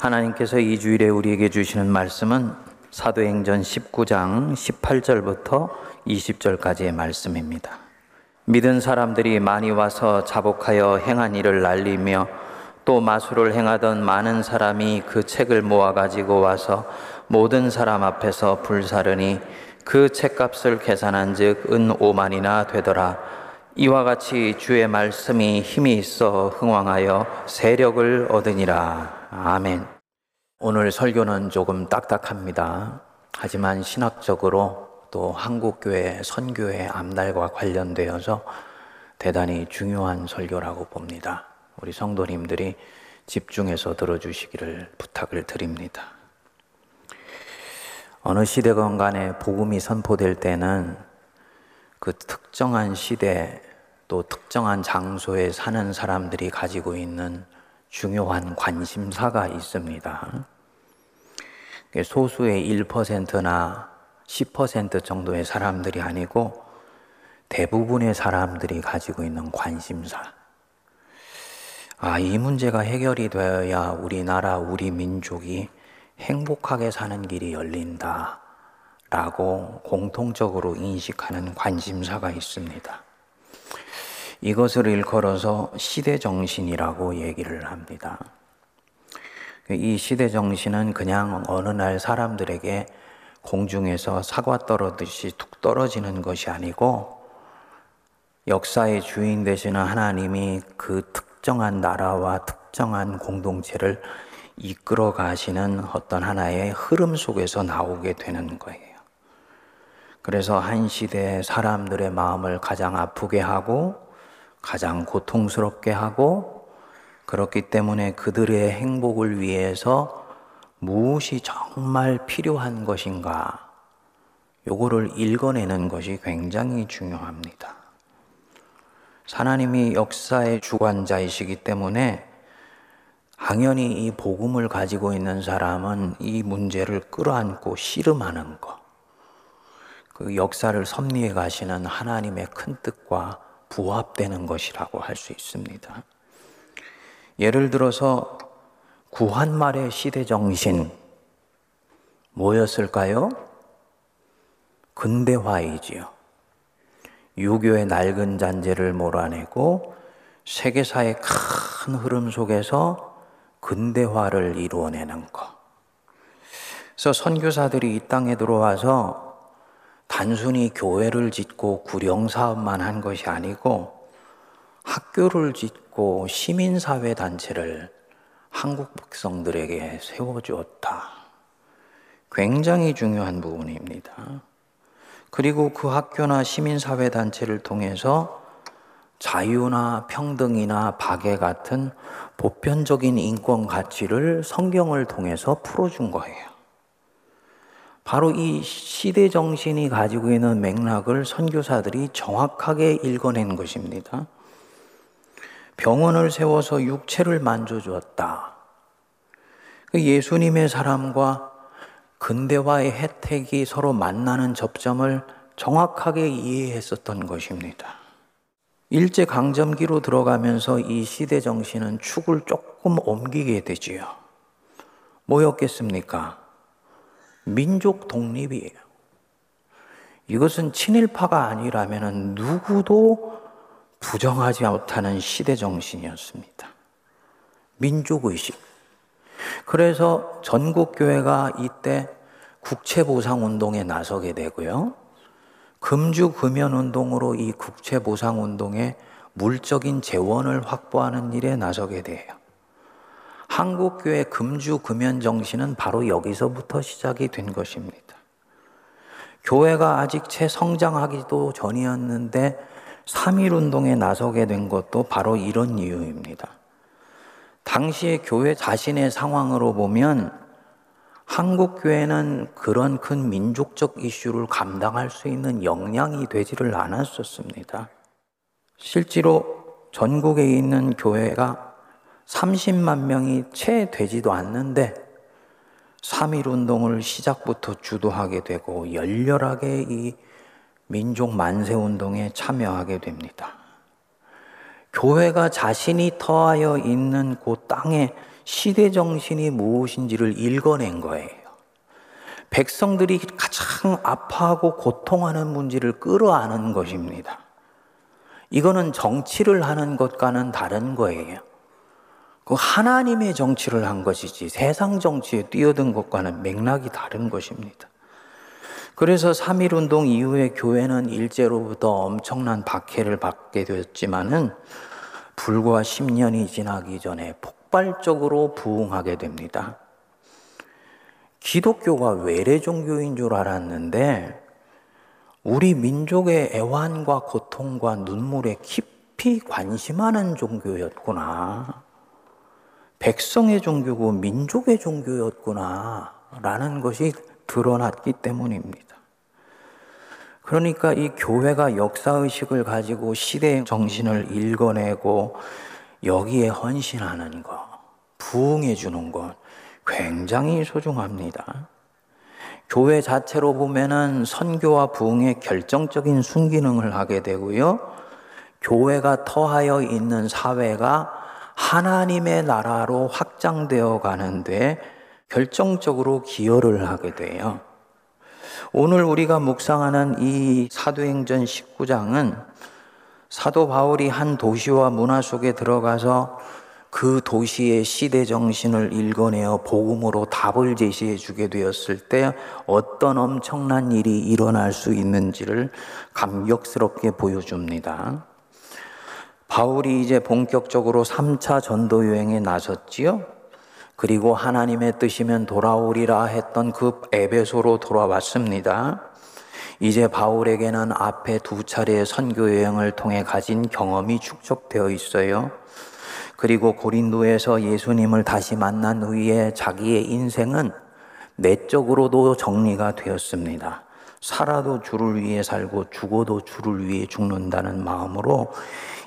하나님께서 이 주일에 우리에게 주시는 말씀은 사도행전 19장 18절부터 20절까지의 말씀입니다. 믿은 사람들이 많이 와서 자복하여 행한 일을 날리며 또 마술을 행하던 많은 사람이 그 책을 모아 가지고 와서 모든 사람 앞에서 불사르니 그 책값을 계산한즉 은 5만이나 되더라. 이와 같이 주의 말씀이 힘이 있어 흥왕하여 세력을 얻으니라. 아멘. 오늘 설교는 조금 딱딱합니다. 하지만 신학적으로 또 한국교회 선교의 앞날과 관련되어서 대단히 중요한 설교라고 봅니다. 우리 성도님들이 집중해서 들어주시기를 부탁을 드립니다. 어느 시대건 간에 복음이 선포될 때는 그 특정한 시대 또 특정한 장소에 사는 사람들이 가지고 있는 중요한 관심사가 있습니다. 소수의 1%나 10% 정도의 사람들이 아니고 대부분의 사람들이 가지고 있는 관심사. 아, 이 문제가 해결이 되어야 우리나라, 우리 민족이 행복하게 사는 길이 열린다. 라고 공통적으로 인식하는 관심사가 있습니다. 이것을 일컬어서 시대 정신이라고 얘기를 합니다. 이 시대 정신은 그냥 어느 날 사람들에게 공중에서 사과 떨어듯이 툭 떨어지는 것이 아니고 역사의 주인 되시는 하나님이 그 특정한 나라와 특정한 공동체를 이끌어 가시는 어떤 하나의 흐름 속에서 나오게 되는 거예요. 그래서 한 시대 사람들의 마음을 가장 아프게 하고 가장 고통스럽게 하고 그렇기 때문에 그들의 행복을 위해서 무엇이 정말 필요한 것인가 요거를 읽어내는 것이 굉장히 중요합니다. 하나님이 역사의 주관자이시기 때문에 당연히 이 복음을 가지고 있는 사람은 이 문제를 끌어안고 씨름하는 것. 그 역사를 섭리해 가시는 하나님의 큰 뜻과 부합되는 것이라고 할 수 있습니다. 예를 들어서 구한말의 시대 정신 뭐였을까요? 근대화이지요. 유교의 낡은 잔재를 몰아내고 세계사의 큰 흐름 속에서 근대화를 이루어내는 것. 그래서 선교사들이 이 땅에 들어와서 단순히 교회를 짓고 구령 사업만 한 것이 아니고 학교를 짓고 시민사회 단체를 한국 백성들에게 세워주었다. 굉장히 중요한 부분입니다. 그리고 그 학교나 시민사회 단체를 통해서 자유나 평등이나 박애 같은 보편적인 인권 가치를 성경을 통해서 풀어준 거예요. 바로 이 시대 정신이 가지고 있는 맥락을 선교사들이 정확하게 읽어낸 것입니다. 병원을 세워서 육체를 만져주었다. 그 예수님의 사람과 근대화의 혜택이 서로 만나는 접점을 정확하게 이해했었던 것입니다. 일제 강점기로 들어가면서 이 시대 정신은 축을 조금 옮기게 되지요. 뭐였겠습니까? 민족 독립이에요. 이것은 친일파가 아니라면 누구도 부정하지 못하는 시대 정신이었습니다. 민족의식. 그래서 전국교회가 이때 국채보상운동에 나서게 되고요. 금주금연운동으로 이 국채보상운동에 물적인 재원을 확보하는 일에 나서게 돼요. 한국교회 금주 금연 정신은 바로 여기서부터 시작이 된 것입니다. 교회가 아직 채 성장하기도 전이었는데 3.1 운동에 나서게 된 것도 바로 이런 이유입니다. 당시의 교회 자신의 상황으로 보면 한국 교회는 그런 큰 민족적 이슈를 감당할 수 있는 역량이 되지를 않았었습니다. 실제로 전국에 있는 교회가 30만 명이 채 되지도 않는데 3.1 운동을 시작부터 주도하게 되고 열렬하게 이 민족 만세 운동에 참여하게 됩니다. 교회가 자신이 터하여 있는 그 땅에 시대 정신이 무엇인지를 읽어낸 거예요. 백성들이 가장 아파하고 고통하는 문제를 끌어안은 것입니다. 이거는 정치를 하는 것과는 다른 거예요. 그 하나님의 정치를 한 것이지 세상 정치에 뛰어든 것과는 맥락이 다른 것입니다. 그래서 3.1 운동 이후에 교회는 일제로부터 엄청난 박해를 받게 되었지만은 불과 10년이 지나기 전에 폭발적으로 부흥하게 됩니다. 기독교가 외래 종교인 줄 알았는데 우리 민족의 애환과 고통과 눈물에 깊이 관심하는 종교였구나. 백성의 종교고 민족의 종교였구나. 라는 것이 드러났기 때문입니다. 그러니까 이 교회가 역사의식을 가지고 시대의 정신을 읽어내고 여기에 헌신하는 것, 부응해 주는 것 굉장히 소중합니다. 교회 자체로 보면은 선교와 부흥의 결정적인 순기능을 하게 되고요. 교회가 터하여 있는 사회가 하나님의 나라로 확장되어 가는데 결정적으로 기여를 하게 돼요. 오늘 우리가 묵상하는 이 사도행전 19장은 사도 바울이 한 도시와 문화 속에 들어가서 그 도시의 시대 정신을 읽어내어 복음으로 답을 제시해 주게 되었을 때 어떤 엄청난 일이 일어날 수 있는지를 감격스럽게 보여줍니다. 바울이 이제 본격적으로 3차 전도 여행에 나섰지요. 그리고 하나님의 뜻이면 돌아오리라 했던 그 에베소로 돌아왔습니다. 이제 바울에게는 앞에 두 차례의 선교 여행을 통해 가진 경험이 축적되어 있어요. 그리고 고린도에서 예수님을 다시 만난 후에 자기의 인생은 내적으로도 정리가 되었습니다. 살아도 주를 위해 살고 죽어도 주를 위해 죽는다는 마음으로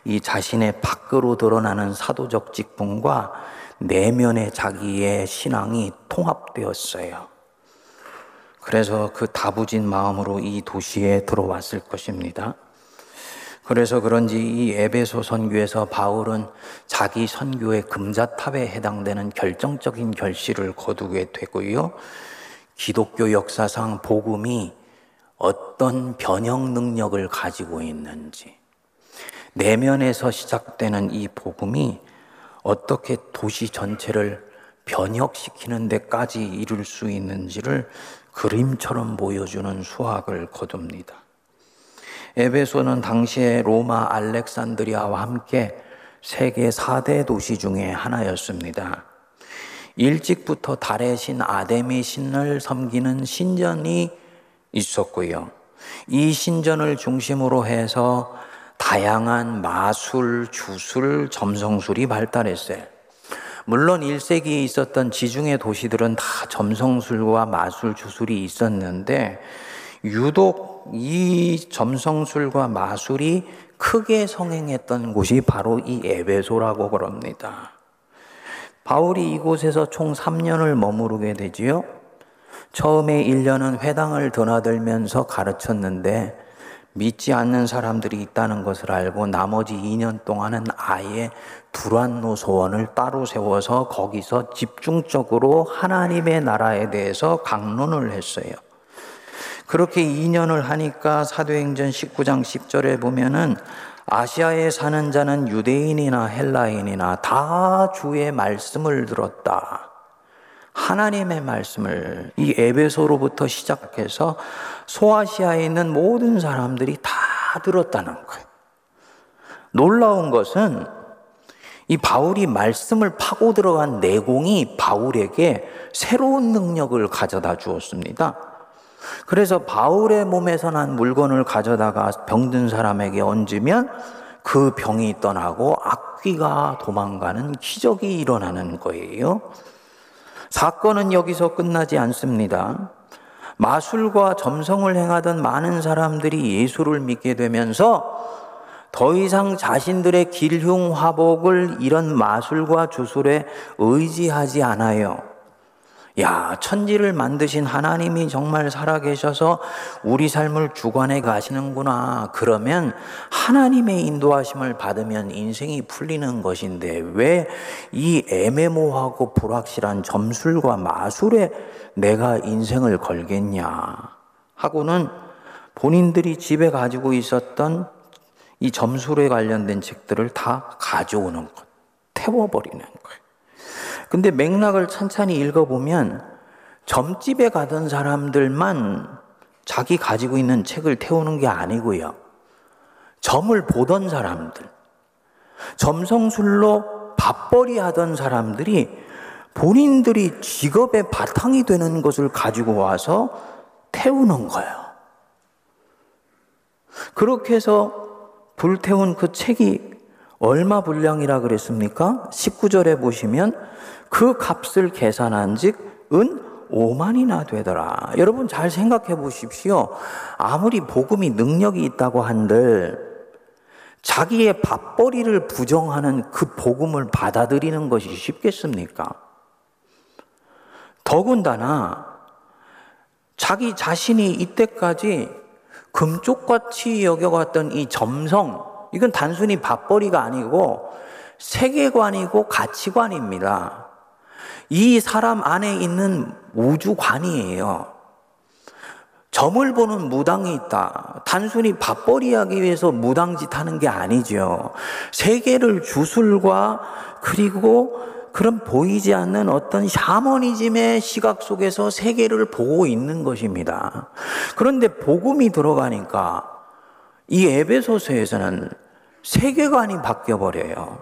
이 자신의 밖으로 드러나는 사도적 직분과 내면의 자기의 신앙이 통합되었어요. 그래서 그 다부진 마음으로 이 도시에 들어왔을 것입니다. 그래서 그런지 이 에베소 선교에서 바울은 자기 선교의 금자탑에 해당되는 결정적인 결실을 거두게 되고요. 기독교 역사상 복음이 어떤 변형 능력을 가지고 있는지, 내면에서 시작되는 이 복음이 어떻게 도시 전체를 변혁시키는 데까지 이룰 수 있는지를 그림처럼 보여주는 수학을 거둡니다. 에베소는 당시에 로마 알렉산드리아와 함께 세계 4대 도시 중에 하나였습니다. 일찍부터 달의 신 아데미 신을 섬기는 신전이 있었고요. 이 신전을 중심으로 해서 다양한 마술, 주술, 점성술이 발달했어요. 물론 1세기에 있었던 지중해 도시들은 다 점성술과 마술, 주술이 있었는데 유독 이 점성술과 마술이 크게 성행했던 곳이 바로 이 에베소라고 그럽니다. 바울이 이곳에서 총 3년을 머무르게 되지요. 처음에 1년은 회당을 드나들면서 가르쳤는데 믿지 않는 사람들이 있다는 것을 알고 나머지 2년 동안은 아예 두란노 소원을 따로 세워서 거기서 집중적으로 하나님의 나라에 대해서 강론을 했어요. 그렇게 2년을 하니까 사도행전 19장 10절에 보면은 아시아에 사는 자는 유대인이나 헬라인이나 다 주의 말씀을 들었다. 하나님의 말씀을 이 에베소로부터 시작해서 소아시아에 있는 모든 사람들이 다 들었다는 거예요. 놀라운 것은 이 바울이 말씀을 파고 들어간 내공이 바울에게 새로운 능력을 가져다 주었습니다. 그래서 바울의 몸에서 난 물건을 가져다가 병든 사람에게 얹으면 그 병이 떠나고 악귀가 도망가는 기적이 일어나는 거예요. 사건은 여기서 끝나지 않습니다. 마술과 점성을 행하던 많은 사람들이 예수를 믿게 되면서 더 이상 자신들의 길흉 화복을 이런 마술과 주술에 의지하지 않아요. 야, 천지를 만드신 하나님이 정말 살아계셔서 우리 삶을 주관해 가시는구나. 그러면 하나님의 인도하심을 받으면 인생이 풀리는 것인데 왜 이 애매모호하고 불확실한 점술과 마술에 내가 인생을 걸겠냐. 하고는 본인들이 집에 가지고 있었던 이 점술에 관련된 책들을 다 가져오는 것, 태워버리는. 근데 맥락을 찬찬히 읽어보면 점집에 가던 사람들만 자기 가지고 있는 책을 태우는 게 아니고요. 점을 보던 사람들, 점성술로 밥벌이 하던 사람들이 본인들이 직업의 바탕이 되는 것을 가지고 와서 태우는 거예요. 그렇게 해서 불태운 그 책이 얼마 분량이라 그랬습니까? 19절에 보시면 그 값을 계산한 즉은 5만이나 되더라. 여러분 잘 생각해 보십시오. 아무리 복음이 능력이 있다고 한들 자기의 밥벌이를 부정하는 그 복음을 받아들이는 것이 쉽겠습니까? 더군다나 자기 자신이 이때까지 금쪽같이 여겨왔던 이 점성, 이건 단순히 밥벌이가 아니고 세계관이고 가치관입니다. 이 사람 안에 있는 우주관이에요. 점을 보는 무당이 있다. 단순히 밥벌이 하기 위해서 무당짓 하는 게 아니죠. 세계를 주술과 그리고 그런 보이지 않는 어떤 샤머니즘의 시각 속에서 세계를 보고 있는 것입니다. 그런데 복음이 들어가니까 이 에베소서에서는 세계관이 바뀌어 버려요.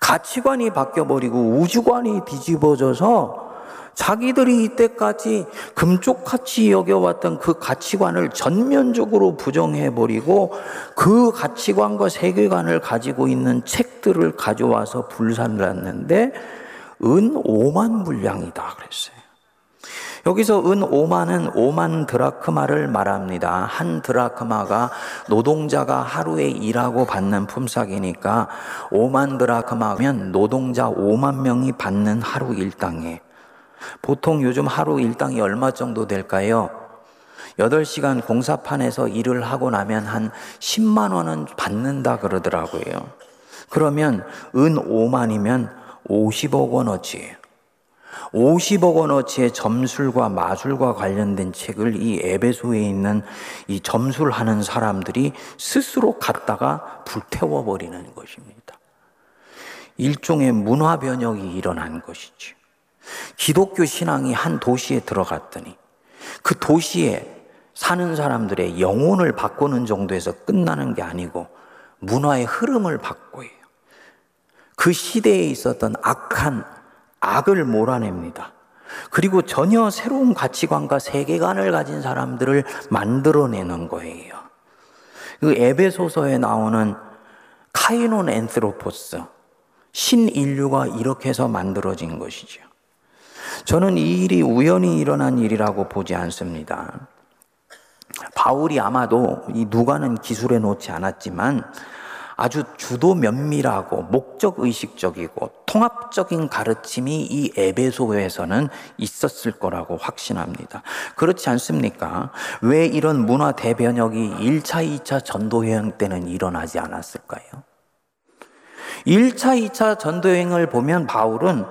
가치관이 바뀌어버리고 우주관이 뒤집어져서 자기들이 이때까지 금쪽같이 여겨왔던 그 가치관을 전면적으로 부정해버리고 그 가치관과 세계관을 가지고 있는 책들을 가져와서 불산났는데 은 5만 분량이다 그랬어요. 여기서 은 5만은 5만 드라크마를 말합니다. 한 드라크마가 노동자가 하루에 일하고 받는 품삯이니까 5만 드라크마면 노동자 5만 명이 받는 하루 일당에 보통 요즘 하루 일당이 얼마 정도 될까요? 8시간 공사판에서 일을 하고 나면 한 10만 원은 받는다 그러더라고요. 그러면 은 5만이면 50억 원어치. 50억 원어치의 점술과 마술과 관련된 책을 이 에베소에 있는 이 점술하는 사람들이 스스로 갖다가 불태워 버리는 것입니다. 일종의 문화 변혁이 일어난 것이죠. 기독교 신앙이 한 도시에 들어갔더니 그 도시에 사는 사람들의 영혼을 바꾸는 정도에서 끝나는 게 아니고 문화의 흐름을 바꿔요. 그 시대에 있었던 악한 악을 몰아냅니다. 그리고 전혀 새로운 가치관과 세계관을 가진 사람들을 만들어내는 거예요. 그 에베소서에 나오는 카이논 엔트로포스, 신인류가 이렇게 해서 만들어진 것이죠. 저는 이 일이 우연히 일어난 일이라고 보지 않습니다. 바울이 아마도 이 누가는 기술해 놓지 않았지만 아주 주도 면밀하고 목적 의식적이고 통합적인 가르침이 이 에베소에서는 있었을 거라고 확신합니다. 그렇지 않습니까? 왜 이런 문화 대변혁이 1차, 2차 전도 여행 때는 일어나지 않았을까요? 1차, 2차 전도 여행을 보면 바울은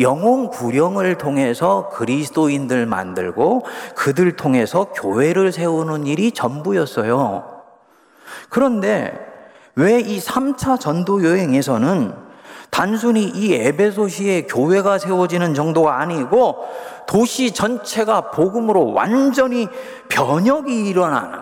영혼 구령을 통해서 그리스도인들 만들고 그들 통해서 교회를 세우는 일이 전부였어요. 그런데 왜 이 3차 전도 여행에서는 단순히 이 에베소시의 교회가 세워지는 정도가 아니고 도시 전체가 복음으로 완전히 변혁이 일어나는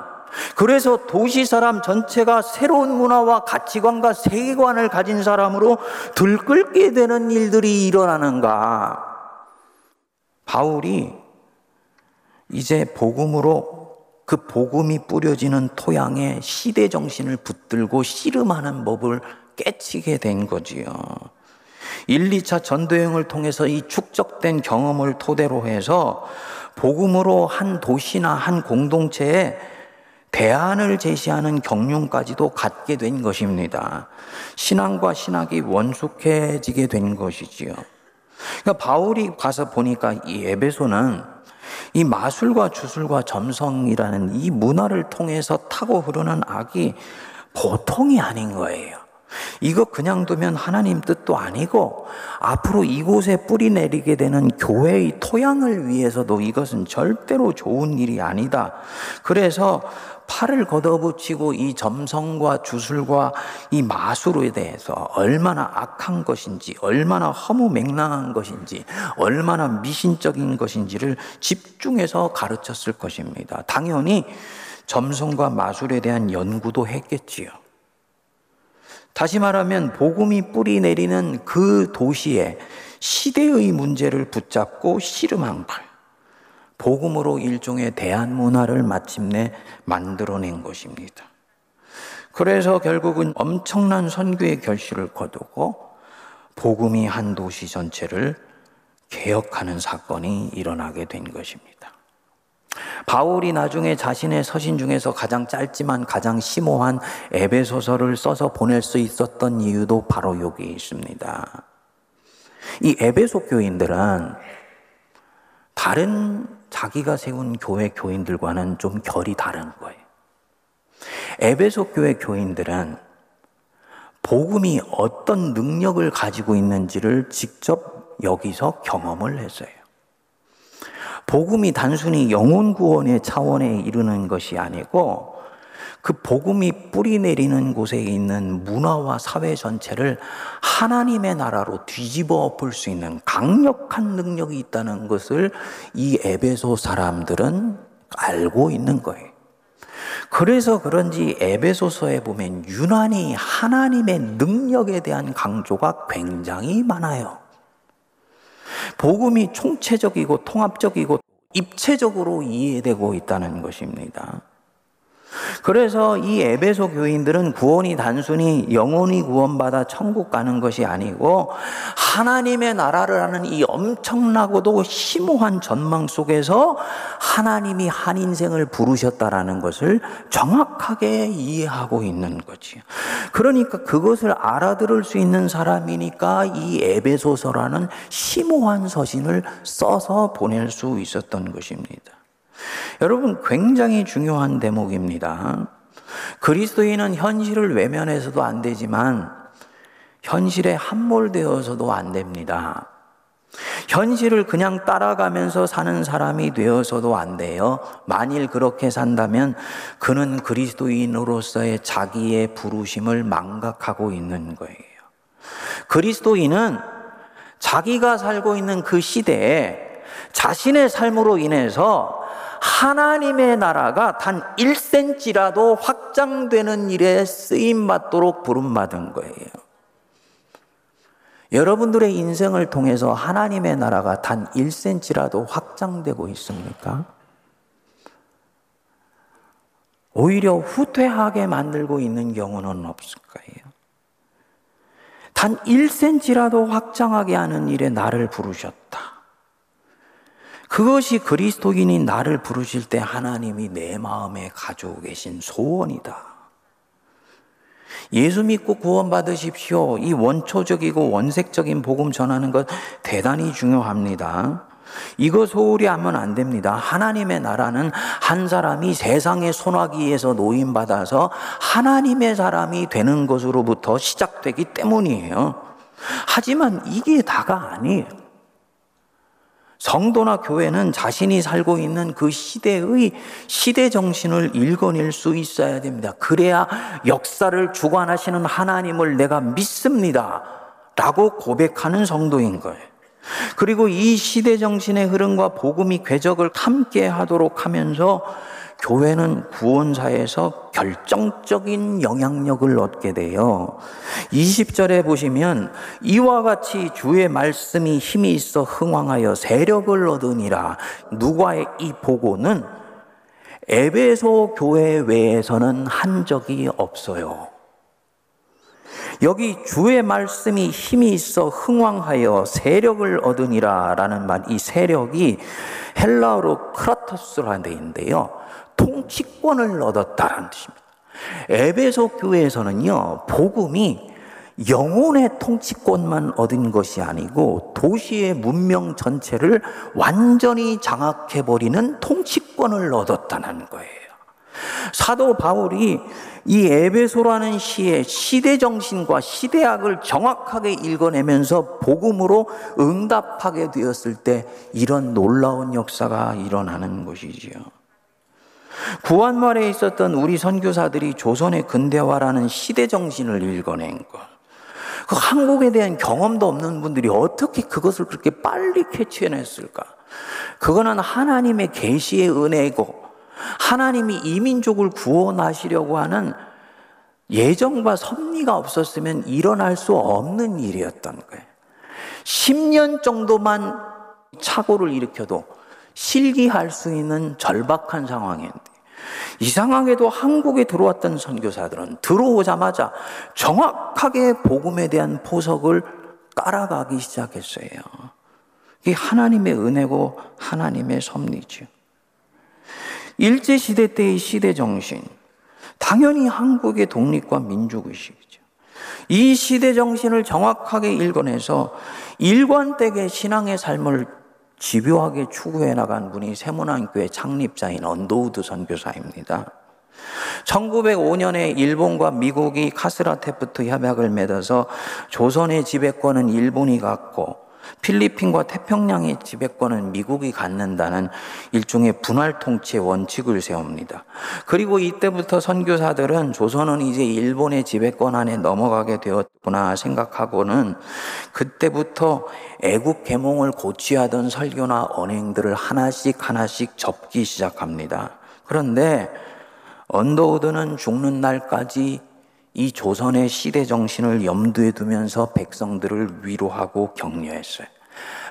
그래서 도시 사람 전체가 새로운 문화와 가치관과 세계관을 가진 사람으로 들끓게 되는 일들이 일어나는가? 바울이 이제 복음으로 그 복음이 뿌려지는 토양에 시대 정신을 붙들고 씨름하는 법을 깨치게 된 거지요. 1, 2차 전도여행을 통해서 이 축적된 경험을 토대로 해서 복음으로 한 도시나 한 공동체에 대안을 제시하는 경륜까지도 갖게 된 것입니다. 신앙과 신학이 원숙해지게 된 것이지요. 그러니까 바울이 가서 보니까 이 에베소는 이 마술과 주술과 점성이라는 이 문화를 통해서 타고 흐르는 악이 보통이 아닌 거예요. 이거 그냥 두면 하나님 뜻도 아니고 앞으로 이곳에 뿌리 내리게 되는 교회의 토양을 위해서도 이것은 절대로 좋은 일이 아니다. 그래서 팔을 걷어붙이고 이 점성과 주술과 이 마술에 대해서 얼마나 악한 것인지, 얼마나 허무맹랑한 것인지, 얼마나 미신적인 것인지를 집중해서 가르쳤을 것입니다. 당연히 점성과 마술에 대한 연구도 했겠지요. 다시 말하면 복음이 뿌리 내리는 그 도시에 시대의 문제를 붙잡고 씨름한 걸 복음으로 일종의 대한 문화를 마침내 만들어낸 것입니다. 그래서 결국은 엄청난 선교의 결실을 거두고 복음이 한 도시 전체를 개혁하는 사건이 일어나게 된 것입니다. 바울이 나중에 자신의 서신 중에서 가장 짧지만 가장 심오한 에베소서를 써서 보낼 수 있었던 이유도 바로 여기 있습니다. 이 에베소 교인들은 다른 자기가 세운 교회 교인들과는 좀 결이 다른 거예요. 에베소 교회 교인들은 복음이 어떤 능력을 가지고 있는지를 직접 여기서 경험을 했어요. 복음이 단순히 영혼 구원의 차원에 이르는 것이 아니고 그 복음이 뿌리 내리는 곳에 있는 문화와 사회 전체를 하나님의 나라로 뒤집어 엎을 수 있는 강력한 능력이 있다는 것을 이 에베소 사람들은 알고 있는 거예요. 그래서 그런지 에베소서에 보면 유난히 하나님의 능력에 대한 강조가 굉장히 많아요. 복음이 총체적이고 통합적이고 입체적으로 이해되고 있다는 것입니다. 그래서 이 에베소 교인들은 구원이 단순히 영혼이 구원받아 천국 가는 것이 아니고 하나님의 나라를 하는 이 엄청나고도 심오한 전망 속에서 하나님이 한 인생을 부르셨다라는 것을 정확하게 이해하고 있는 거지요. 그러니까 그것을 알아들을 수 있는 사람이니까 이 에베소서라는 심오한 서신을 써서 보낼 수 있었던 것입니다. 여러분, 굉장히 중요한 대목입니다. 그리스도인은 현실을 외면해서도 안 되지만 현실에 함몰되어서도 안 됩니다. 현실을 그냥 따라가면서 사는 사람이 되어서도 안 돼요. 만일 그렇게 산다면 그는 그리스도인으로서의 자기의 부르심을 망각하고 있는 거예요. 그리스도인은 자기가 살고 있는 그 시대에 자신의 삶으로 인해서 하나님의 나라가 단 1cm라도 확장되는 일에 쓰임 받도록 부름받은 거예요. 여러분들의 인생을 통해서 하나님의 나라가 단 1cm라도 확장되고 있습니까? 오히려 후퇴하게 만들고 있는 경우는 없을 거예요. 단 1cm라도 확장하게 하는 일에 나를 부르셨다. 그것이 그리스도인인 나를 부르실 때 하나님이 내 마음에 가지고 계신 소원이다. 예수 믿고 구원받으십시오. 이 원초적이고 원색적인 복음 전하는 것 대단히 중요합니다. 이거 소홀히 하면 안 됩니다. 하나님의 나라는 한 사람이 세상의 소나기에서 노임받아서 하나님의 사람이 되는 것으로부터 시작되기 때문이에요. 하지만 이게 다가 아니에요. 성도나 교회는 자신이 살고 있는 그 시대의 시대 정신을 읽어낼 수 있어야 됩니다. 그래야 역사를 주관하시는 하나님을 내가 믿습니다. 라고 고백하는 성도인 거예요. 그리고 이 시대 정신의 흐름과 복음이 궤적을 함께 하도록 하면서 교회는 구원사에서 결정적인 영향력을 얻게 돼요. 20절에 보시면 이와 같이 주의 말씀이 힘이 있어 흥왕하여 세력을 얻으니라. 누가의 이 보고는 에베소 교회 외에서는 한 적이 없어요. 여기 주의 말씀이 힘이 있어 흥왕하여 세력을 얻으니라 라는 말, 이 세력이 헬라어로 크라토스라는 데 있는데요. 통치권을 얻었다는 뜻입니다. 에베소 교회에서는요, 복음이 영혼의 통치권만 얻은 것이 아니고 도시의 문명 전체를 완전히 장악해버리는 통치권을 얻었다는 거예요. 사도 바울이 이 에베소라는 시의 시대 정신과 시대학을 정확하게 읽어내면서 복음으로 응답하게 되었을 때 이런 놀라운 역사가 일어나는 것이지요. 구한 말에 있었던 우리 선교사들이 조선의 근대화라는 시대 정신을 읽어낸 것. 그 한국에 대한 경험도 없는 분들이 어떻게 그것을 그렇게 빨리 캐치해냈을까? 그거는 하나님의 계시의 은혜고 하나님이 이민족을 구원하시려고 하는 예정과 섭리가 없었으면 일어날 수 없는 일이었던 거예요. 10년 정도만 착오를 일으켜도 실기할 수 있는 절박한 상황인데 이상하게도 한국에 들어왔던 선교사들은 들어오자마자 정확하게 복음에 대한 포석을 깔아가기 시작했어요. 이게 하나님의 은혜고 하나님의 섭리죠. 일제시대 때의 시대 정신, 당연히 한국의 독립과 민족의식이죠. 이 시대 정신을 정확하게 읽어내서 일관되게 신앙의 삶을 집요하게 추구해 나간 분이 새문안교회 창립자인 언더우드 선교사입니다. 1905년에 일본과 미국이 가쓰라 태프트 협약을 맺어서 조선의 지배권은 일본이 갖고 필리핀과 태평양의 지배권은 미국이 갖는다는 일종의 분할 통치의 원칙을 세웁니다. 그리고 이때부터 선교사들은 조선은 이제 일본의 지배권 안에 넘어가게 되었구나 생각하고는 그때부터 애국 계몽을 고취하던 설교나 언행들을 하나씩 하나씩 접기 시작합니다. 그런데 언더우드는 죽는 날까지 이 조선의 시대 정신을 염두에 두면서 백성들을 위로하고 격려했어요.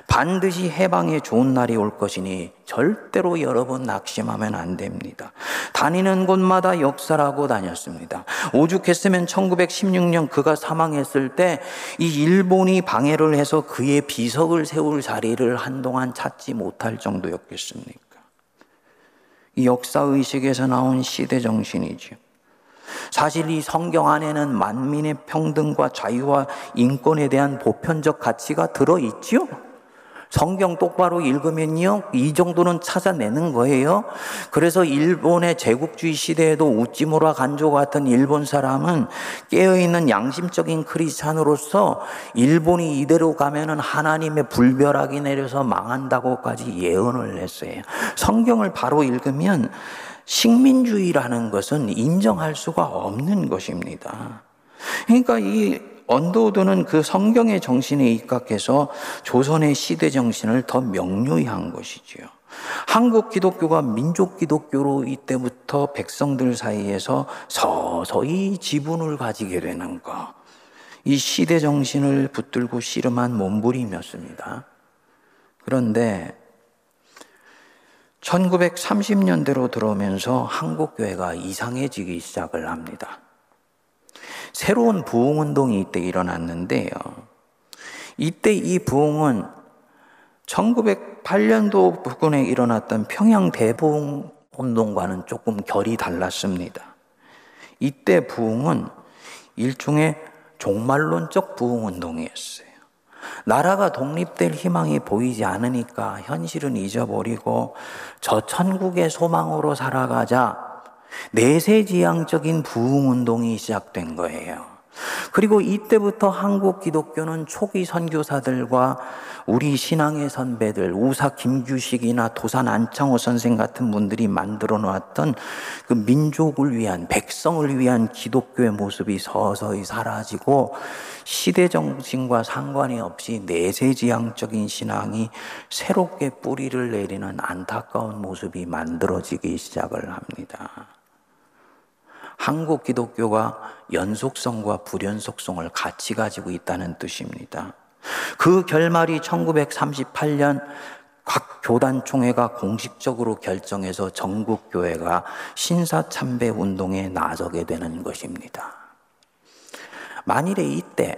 반드시 해방의 좋은 날이 올 것이니 절대로 여러분 낙심하면 안 됩니다. 다니는 곳마다 역사라고 다녔습니다. 오죽했으면 1916년 그가 사망했을 때 이 일본이 방해를 해서 그의 비석을 세울 자리를 한동안 찾지 못할 정도였겠습니까? 이 역사 의식에서 나온 시대 정신이죠. 사실 이 성경 안에는 만민의 평등과 자유와 인권에 대한 보편적 가치가 들어있지요. 성경 똑바로 읽으면요, 이 정도는 찾아내는 거예요. 그래서 일본의 제국주의 시대에도 우찌무라 간조 같은 일본 사람은 깨어있는 양심적인 크리스찬으로서 일본이 이대로 가면은 하나님의 불벼락이 내려서 망한다고까지 예언을 했어요. 성경을 바로 읽으면 식민주의라는 것은 인정할 수가 없는 것입니다. 그러니까 이 언더우드는 그 성경의 정신에 입각해서 조선의 시대 정신을 더 명료히 한 것이지요. 한국 기독교가 민족 기독교로 이때부터 백성들 사이에서 서서히 지분을 가지게 되는 것. 이 시대 정신을 붙들고 씨름한 몸부림이었습니다. 그런데 1930년대로 들어오면서 한국 교회가 이상해지기 시작을 합니다. 새로운 부흥 운동이 이때 일어났는데요. 이때 이 부흥은 1908년도 부근에 일어났던 평양 대부흥 운동과는 조금 결이 달랐습니다. 이때 부흥은 일종의 종말론적 부흥 운동이었어요. 나라가 독립될 희망이 보이지 않으니까 현실은 잊어버리고 저 천국의 소망으로 살아가자 내세지향적인 부흥운동이 시작된 거예요. 그리고 이때부터 한국 기독교는 초기 선교사들과 우리 신앙의 선배들, 우사 김규식이나 도산 안창호 선생 같은 분들이 만들어 놓았던 그 민족을 위한, 백성을 위한 기독교의 모습이 서서히 사라지고 시대 정신과 상관이 없이 내세지향적인 신앙이 새롭게 뿌리를 내리는 안타까운 모습이 만들어지기 시작을 합니다. 한국 기독교가 연속성과 불연속성을 같이 가지고 있다는 뜻입니다. 그 결말이 1938년 각 교단총회가 공식적으로 결정해서 전국교회가 신사참배 운동에 나서게 되는 것입니다. 만일에 이때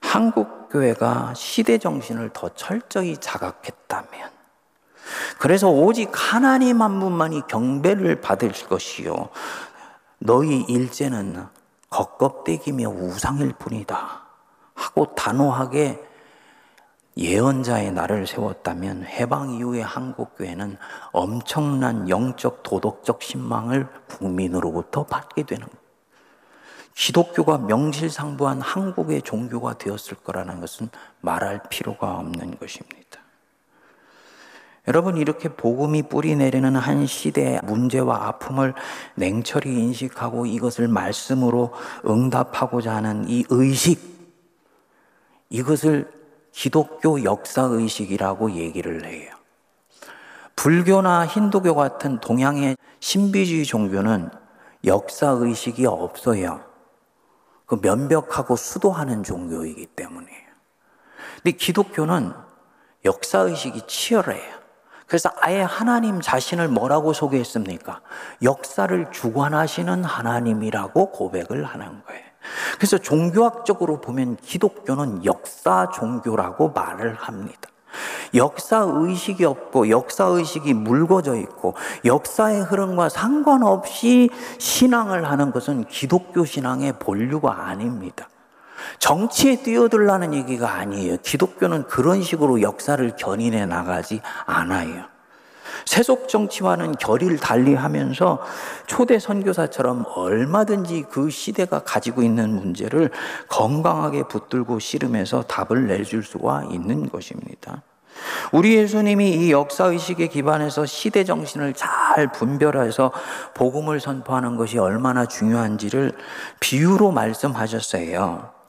한국교회가 시대정신을 더 철저히 자각했다면, 그래서 오직 하나님 한 분만이 경배를 받을 것이요. 너희 일제는 겉껍데기며 우상일 뿐이다. 하고 단호하게 예언자의 날을 세웠다면 해방 이후의 한국교회는 엄청난 영적 도덕적 신망을 국민으로부터 받게 되는 거예요. 기독교가 명실상부한 한국의 종교가 되었을 거라는 것은 말할 필요가 없는 것입니다. 여러분 이렇게 복음이 뿌리 내리는 한 시대의 문제와 아픔을 냉철히 인식하고 이것을 말씀으로 응답하고자 하는 이 의식 이것을 기독교 역사 의식이라고 얘기를 해요. 불교나 힌두교 같은 동양의 신비주의 종교는 역사 의식이 없어요. 그 면벽하고 수도하는 종교이기 때문이에요. 근데 기독교는 역사 의식이 치열해요. 그래서 아예 하나님 자신을 뭐라고 소개했습니까? 역사를 주관하시는 하나님이라고 고백을 하는 거예요. 그래서 종교학적으로 보면 기독교는 역사 종교라고 말을 합니다. 역사 의식이 없고 역사 의식이 묽어져 있고 역사의 흐름과 상관없이 신앙을 하는 것은 기독교 신앙의 본류가 아닙니다. 정치에 뛰어들라는 얘기가 아니에요. 기독교는 그런 식으로 역사를 견인해 나가지 않아요. 세속 정치와는 결의를 달리하면서 초대 선교사처럼 얼마든지 그 시대가 가지고 있는 문제를 건강하게 붙들고 씨름해서 답을 내줄 수가 있는 것입니다. 우리 예수님이 이 역사의식에 기반해서 시대 정신을 잘 분별해서 복음을 선포하는 것이 얼마나 중요한지를 비유로 말씀하셨어요.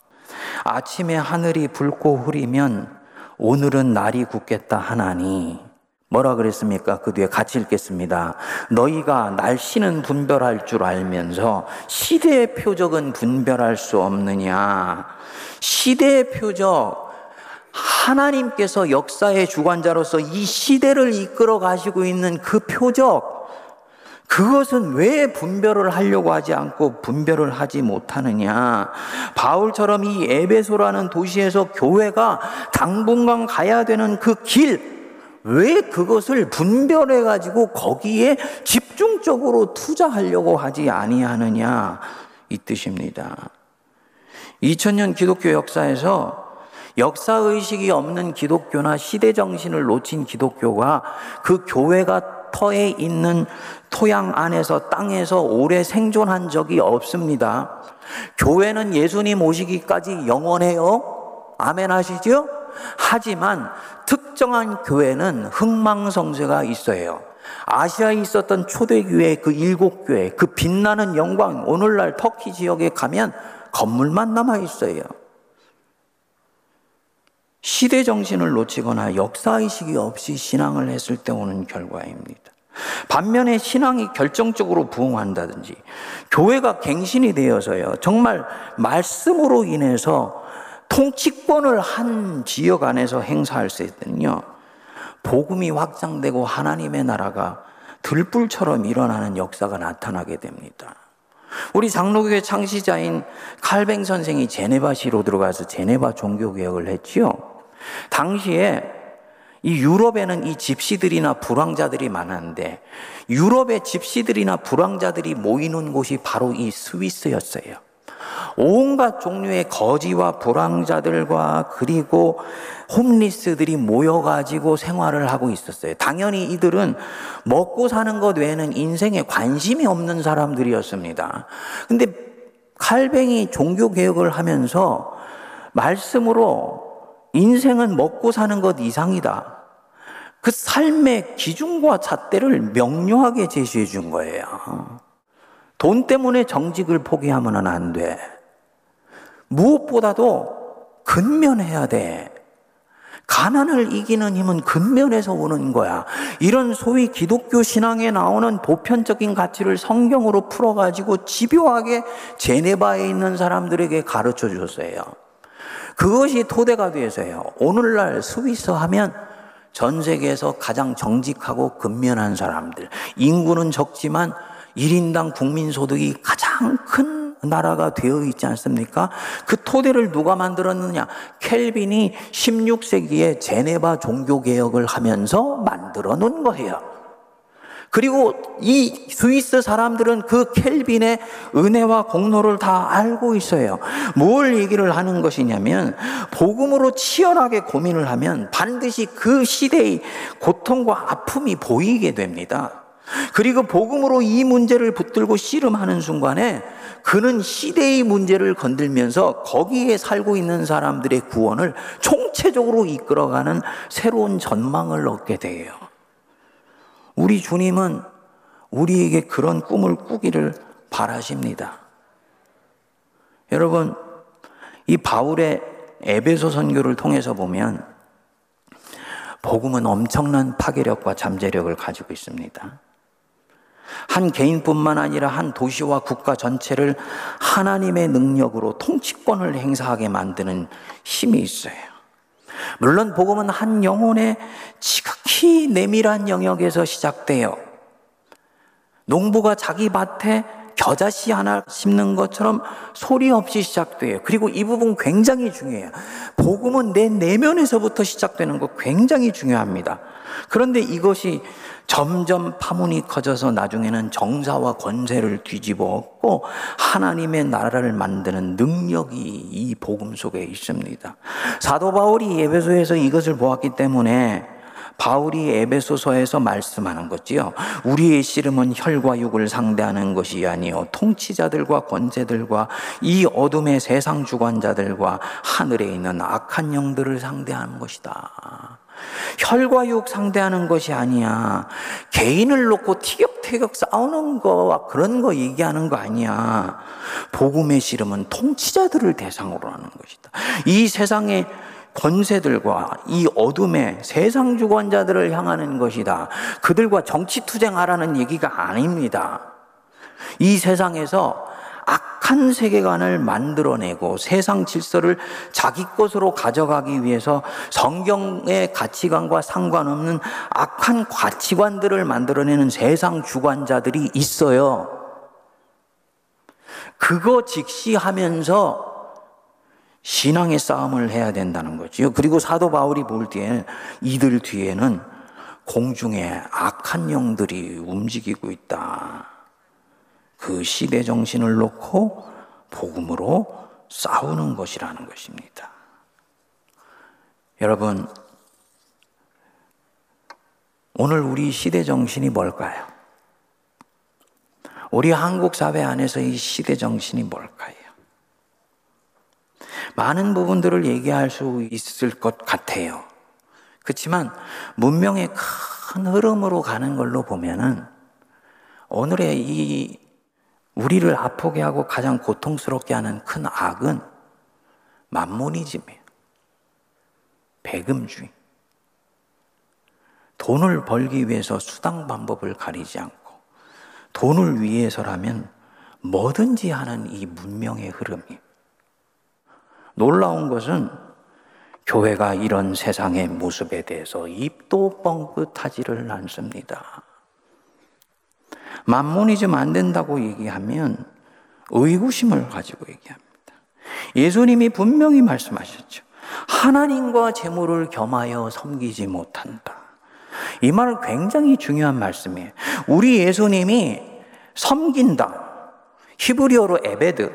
아침에 하늘이 붉고 흐리면 오늘은 날이 굳겠다 하나니 뭐라 그랬습니까? 그 뒤에 같이 읽겠습니다. 너희가 날씨는 분별할 줄 알면서 시대의 표적은 분별할 수 없느냐? 시대의 표적, 하나님께서 역사의 주관자로서 이 시대를 이끌어 가시고 있는 그 표적, 그것은 왜 분별을 하려고 하지 않고 분별을 하지 못하느냐? 바울처럼 이 에베소라는 도시에서 교회가 당분간 가야 되는 그 길, 왜 그것을 분별해 가지고 거기에 집중적으로 투자하려고 하지 아니하느냐? 이 뜻입니다. 2000년 기독교 역사에서 역사 의식이 없는 기독교나 시대 정신을 놓친 기독교가 그 교회가 터에 있는 토양 안에서 땅에서 오래 생존한 적이 없습니다. 교회는 예수님 오시기까지 영원해요. 아멘 하시죠? 하지만 특정한 교회는 흥망성쇠가 있어요. 아시아에 있었던 초대교회 그 일곱 교회, 그 빛나는 영광, 오늘날 터키 지역에 가면 건물만 남아 있어요. 시대 정신을 놓치거나 역사의식이 없이 신앙을 했을 때 오는 결과입니다. 반면에 신앙이 결정적으로 부흥한다든지 교회가 갱신이 되어서요. 정말 말씀으로 인해서 통치권을 한 지역 안에서 행사할 수 있거든요. 복음이 확장되고 하나님의 나라가 들불처럼 일어나는 역사가 나타나게 됩니다. 우리 장로교회 창시자인 칼뱅 선생이 제네바시로 들어가서 제네바 종교개혁을 했지요. 당시에 이 유럽에는 이 집시들이나 불황자들이 많았는데 유럽의 집시들이나 불황자들이 모이는 곳이 바로 이 스위스였어요. 온갖 종류의 거지와 불황자들과 그리고 홈리스들이 모여가지고 생활을 하고 있었어요. 당연히 이들은 먹고 사는 것 외에는 인생에 관심이 없는 사람들이었습니다. 근데 칼뱅이 종교개혁을 하면서 말씀으로 인생은 먹고 사는 것 이상이다. 그 삶의 기준과 잣대를 명료하게 제시해 준 거예요. 돈 때문에 정직을 포기하면 안 돼. 무엇보다도 근면해야 돼. 가난을 이기는 힘은 근면에서 오는 거야. 이런 소위 기독교 신앙에 나오는 보편적인 가치를 성경으로 풀어가지고 집요하게 제네바에 있는 사람들에게 가르쳐 줬어요. 그것이 토대가 되어서요. 오늘날 스위스 하면 전 세계에서 가장 정직하고 근면한 사람들. 인구는 적지만 1인당 국민소득이 가장 큰 나라가 되어 있지 않습니까? 그 토대를 누가 만들었느냐? 켈빈이 16세기에 제네바 종교개혁을 하면서 만들어 놓은 거예요. 그리고 이 스위스 사람들은 그 켈빈의 은혜와 공로를 다 알고 있어요. 뭘 얘기를 하는 것이냐면, 복음으로 치열하게 고민을 하면 반드시 그 시대의 고통과 아픔이 보이게 됩니다. 그리고 복음으로 이 문제를 붙들고 씨름하는 순간에 그는 시대의 문제를 건들면서 거기에 살고 있는 사람들의 구원을 총체적으로 이끌어가는 새로운 전망을 얻게 돼요. 우리 주님은 우리에게 그런 꿈을 꾸기를 바라십니다. 여러분, 이 바울의 에베소 선교를 통해서 보면 복음은 엄청난 파괴력과 잠재력을 가지고 있습니다. 한 개인뿐만 아니라 한 도시와 국가 전체를 하나님의 능력으로 통치권을 행사하게 만드는 힘이 있어요. 물론 복음은 한 영혼의 지극히 내밀한 영역에서 시작돼요. 농부가 자기 밭에 겨자씨 하나 심는 것처럼 소리 없이 시작돼요. 그리고 이 부분 굉장히 중요해요. 복음은 내 내면에서부터 시작되는 거 굉장히 중요합니다. 그런데 이것이 점점 파문이 커져서 나중에는 정사와 권세를 뒤집어 엎고 하나님의 나라를 만드는 능력이 이 복음 속에 있습니다. 사도 바울이 예배소에서 이것을 보았기 때문에 바울이 에베소서에서 말씀하는 거지요. 우리의 씨름은 혈과 육을 상대하는 것이 아니요 통치자들과 권세들과 이 어둠의 세상 주관자들과 하늘에 있는 악한 영들을 상대하는 것이다. 혈과 육 상대하는 것이 아니야. 개인을 놓고 티격태격 싸우는 거와 그런 거 얘기하는 거 아니야. 복음의 씨름은 통치자들을 대상으로 하는 것이다. 이 세상의 권세들과 이 어둠의 세상 주관자들을 향하는 것이다. 그들과 정치 투쟁하라는 얘기가 아닙니다. 이 세상에서 악 한 세계관을 만들어내고 세상 질서를 자기 것으로 가져가기 위해서 성경의 가치관과 상관없는 악한 가치관들을 만들어내는 세상 주관자들이 있어요. 그거 직시하면서 신앙의 싸움을 해야 된다는 거지요. 그리고 사도 바울이 볼 때에 이들 뒤에는 공중에 악한 영들이 움직이고 있다. 그 시대 정신을 놓고 복음으로 싸우는 것이라는 것입니다. 여러분, 오늘 우리 시대 정신이 뭘까요? 우리 한국 사회 안에서 이 시대 정신이 뭘까요? 많은 부분들을 얘기할 수 있을 것 같아요. 그렇지만 문명의 큰 흐름으로 가는 걸로 보면은 오늘의 이 우리를 아프게 하고 가장 고통스럽게 하는 큰 악은 만모니즘이에요. 배금주의. 돈을 벌기 위해서 수당 방법을 가리지 않고 돈을 위해서라면 뭐든지 하는 이 문명의 흐름이 놀라운 것은 교회가 이런 세상의 모습에 대해서 입도 뻥긋하지를 않습니다. 만문이좀 안 된다고 얘기하면 의구심을 가지고 얘기합니다. 예수님이 분명히 말씀하셨죠. 하나님과 재물을 겸하여 섬기지 못한다. 이 말은 굉장히 중요한 말씀이에요. 우리 예수님이 섬긴다. 히브리어로 עבד,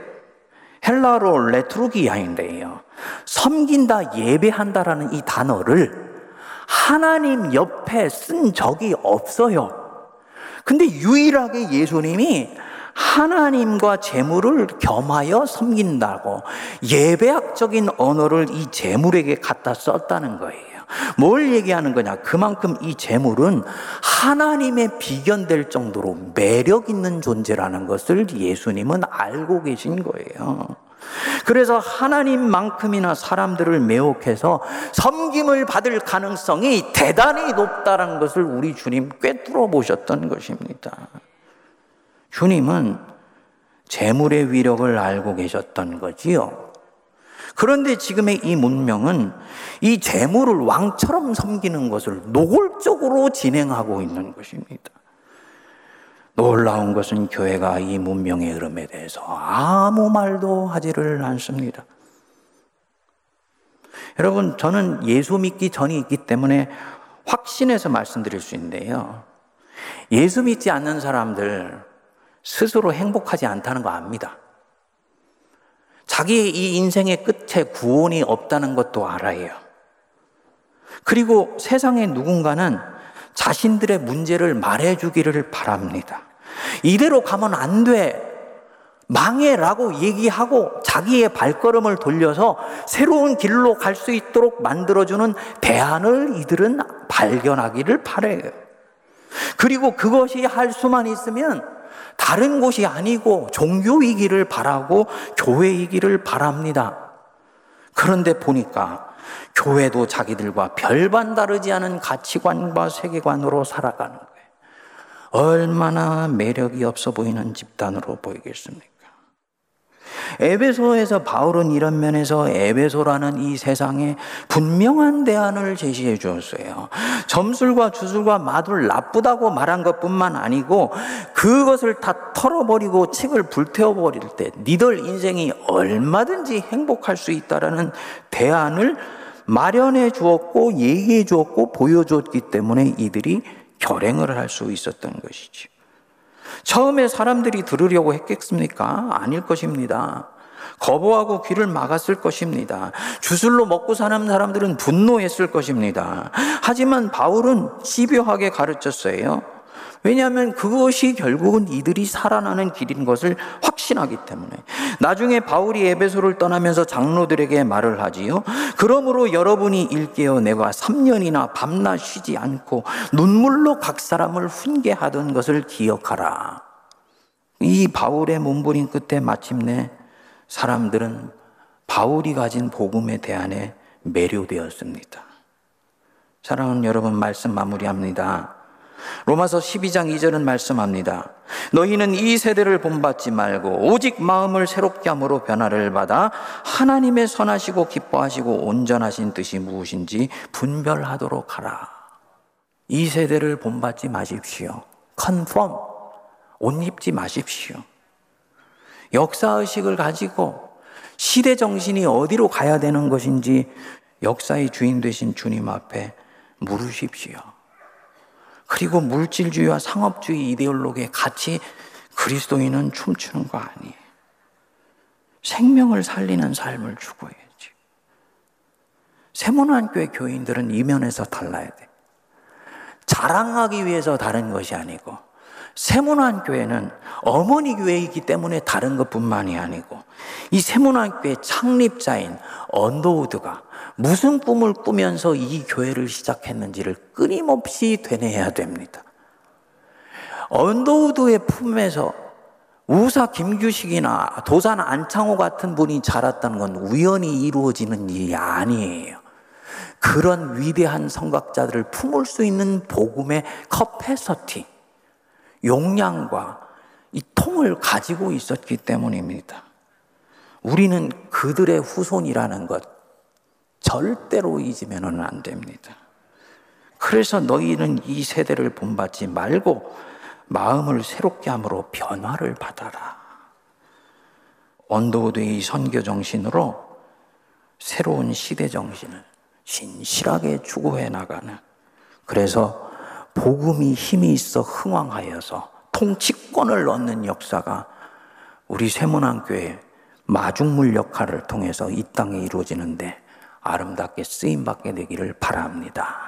헬라로 λειτουργία인데요. 섬긴다, 예배한다라는 이 단어를 하나님 옆에 쓴 적이 없어요. 근데 유일하게 예수님이 하나님과 재물을 겸하여 섬긴다고 예배학적인 언어를 이 재물에게 갖다 썼다는 거예요. 뭘 얘기하는 거냐? 그만큼 이 재물은 하나님의 비견될 정도로 매력 있는 존재라는 것을 예수님은 알고 계신 거예요. 그래서 하나님만큼이나 사람들을 매혹해서 섬김을 받을 가능성이 대단히 높다는 것을 우리 주님 꿰뚫어 보셨던 것입니다. 주님은 재물의 위력을 알고 계셨던 거지요. 그런데 지금의 이 문명은 이 재물을 왕처럼 섬기는 것을 노골적으로 진행하고 있는 것입니다. 놀라운 것은 교회가 이 문명의 흐름에 대해서 아무 말도 하지를 않습니다. 여러분, 저는 예수 믿기 전이 있기 때문에 확신해서 말씀드릴 수 있는데요. 예수 믿지 않는 사람들 스스로 행복하지 않다는 거 압니다. 자기의 이 인생의 끝에 구원이 없다는 것도 알아요. 그리고 세상의 누군가는 자신들의 문제를 말해주기를 바랍니다. 이대로 가면 안 돼. 망해라고 얘기하고 자기의 발걸음을 돌려서 새로운 길로 갈 수 있도록 만들어주는 대안을 이들은 발견하기를 바래요. 그리고 그것이 할 수만 있으면 다른 곳이 아니고 종교이기를 바라고 교회이기를 바랍니다. 그런데 보니까 교회도 자기들과 별반 다르지 않은 가치관과 세계관으로 살아가는 거예요. 얼마나 매력이 없어 보이는 집단으로 보이겠습니까? 에베소에서 바울은 이런 면에서 에베소라는 이 세상에 분명한 대안을 제시해 주었어요. 점술과 주술과 마술 나쁘다고 말한 것뿐만 아니고 그것을 다 털어버리고 책을 불태워 버릴 때 니들 인생이 얼마든지 행복할 수 있다라는 대안을 마련해 주었고 얘기해 주었고 보여줬기 때문에 이들이 결행을 할 수 있었던 것이지. 처음에 사람들이 들으려고 했겠습니까? 아닐 것입니다. 거부하고 귀를 막았을 것입니다. 주술로 먹고 사는 사람들은 분노했을 것입니다. 하지만 바울은 집요하게 가르쳤어요. 왜냐하면 그것이 결국은 이들이 살아나는 길인 것을 확 신하기 때문에. 나중에 바울이 에베소를 떠나면서 장로들에게 말을 하지요. 그러므로 여러분이 일깨어 내가 3년이나 밤낮 쉬지 않고 눈물로 각 사람을 훈계하던 것을 기억하라. 이 바울의 몸부림 끝에 마침내 사람들은 바울이 가진 복음에 대한에 매료되었습니다. 사랑하는 여러분 말씀 마무리합니다. 로마서 12장 2절은 말씀합니다. 너희는 이 세대를 본받지 말고 오직 마음을 새롭게 함으로 변화를 받아 하나님의 선하시고 기뻐하시고 온전하신 뜻이 무엇인지 분별하도록 하라. 이 세대를 본받지 마십시오. 컨펌. 옷 입지 마십시오. 역사의식을 가지고 시대 정신이 어디로 가야 되는 것인지 역사의 주인 되신 주님 앞에 물으십시오. 그리고 물질주의와 상업주의 이데올로기에 같이 그리스도인은 춤추는 거 아니에요. 생명을 살리는 삶을 추구해야지. 새문안교회 교인들은 이면에서 달라야 돼. 자랑하기 위해서 다른 것이 아니고 새문안 교회는 어머니 교회이기 때문에 다른 것뿐만이 아니고 이 새문안 교회 창립자인 언더우드가 무슨 꿈을 꾸면서 이 교회를 시작했는지를 끊임없이 되뇌야 됩니다. 언더우드의 품에서 우사 김규식이나 도산 안창호 같은 분이 자랐다는 건 우연히 이루어지는 일이 아니에요. 그런 위대한 선각자들을 품을 수 있는 복음의 capacity, 용량과 이 통을 가지고 있었기 때문입니다. 우리는 그들의 후손이라는 것 절대로 잊으면 안 됩니다. 그래서 너희는 이 세대를 본받지 말고 마음을 새롭게 함으로 변화를 받아라. 언더우드의 선교 정신으로 새로운 시대 정신을 신실하게 추구해 나가는 그래서 복음이 힘이 있어 흥왕하여서 통치권을 얻는 역사가 우리 세문안교회 마중물 역할을 통해서 이 땅에 이루어지는데 아름답게 쓰임받게 되기를 바랍니다.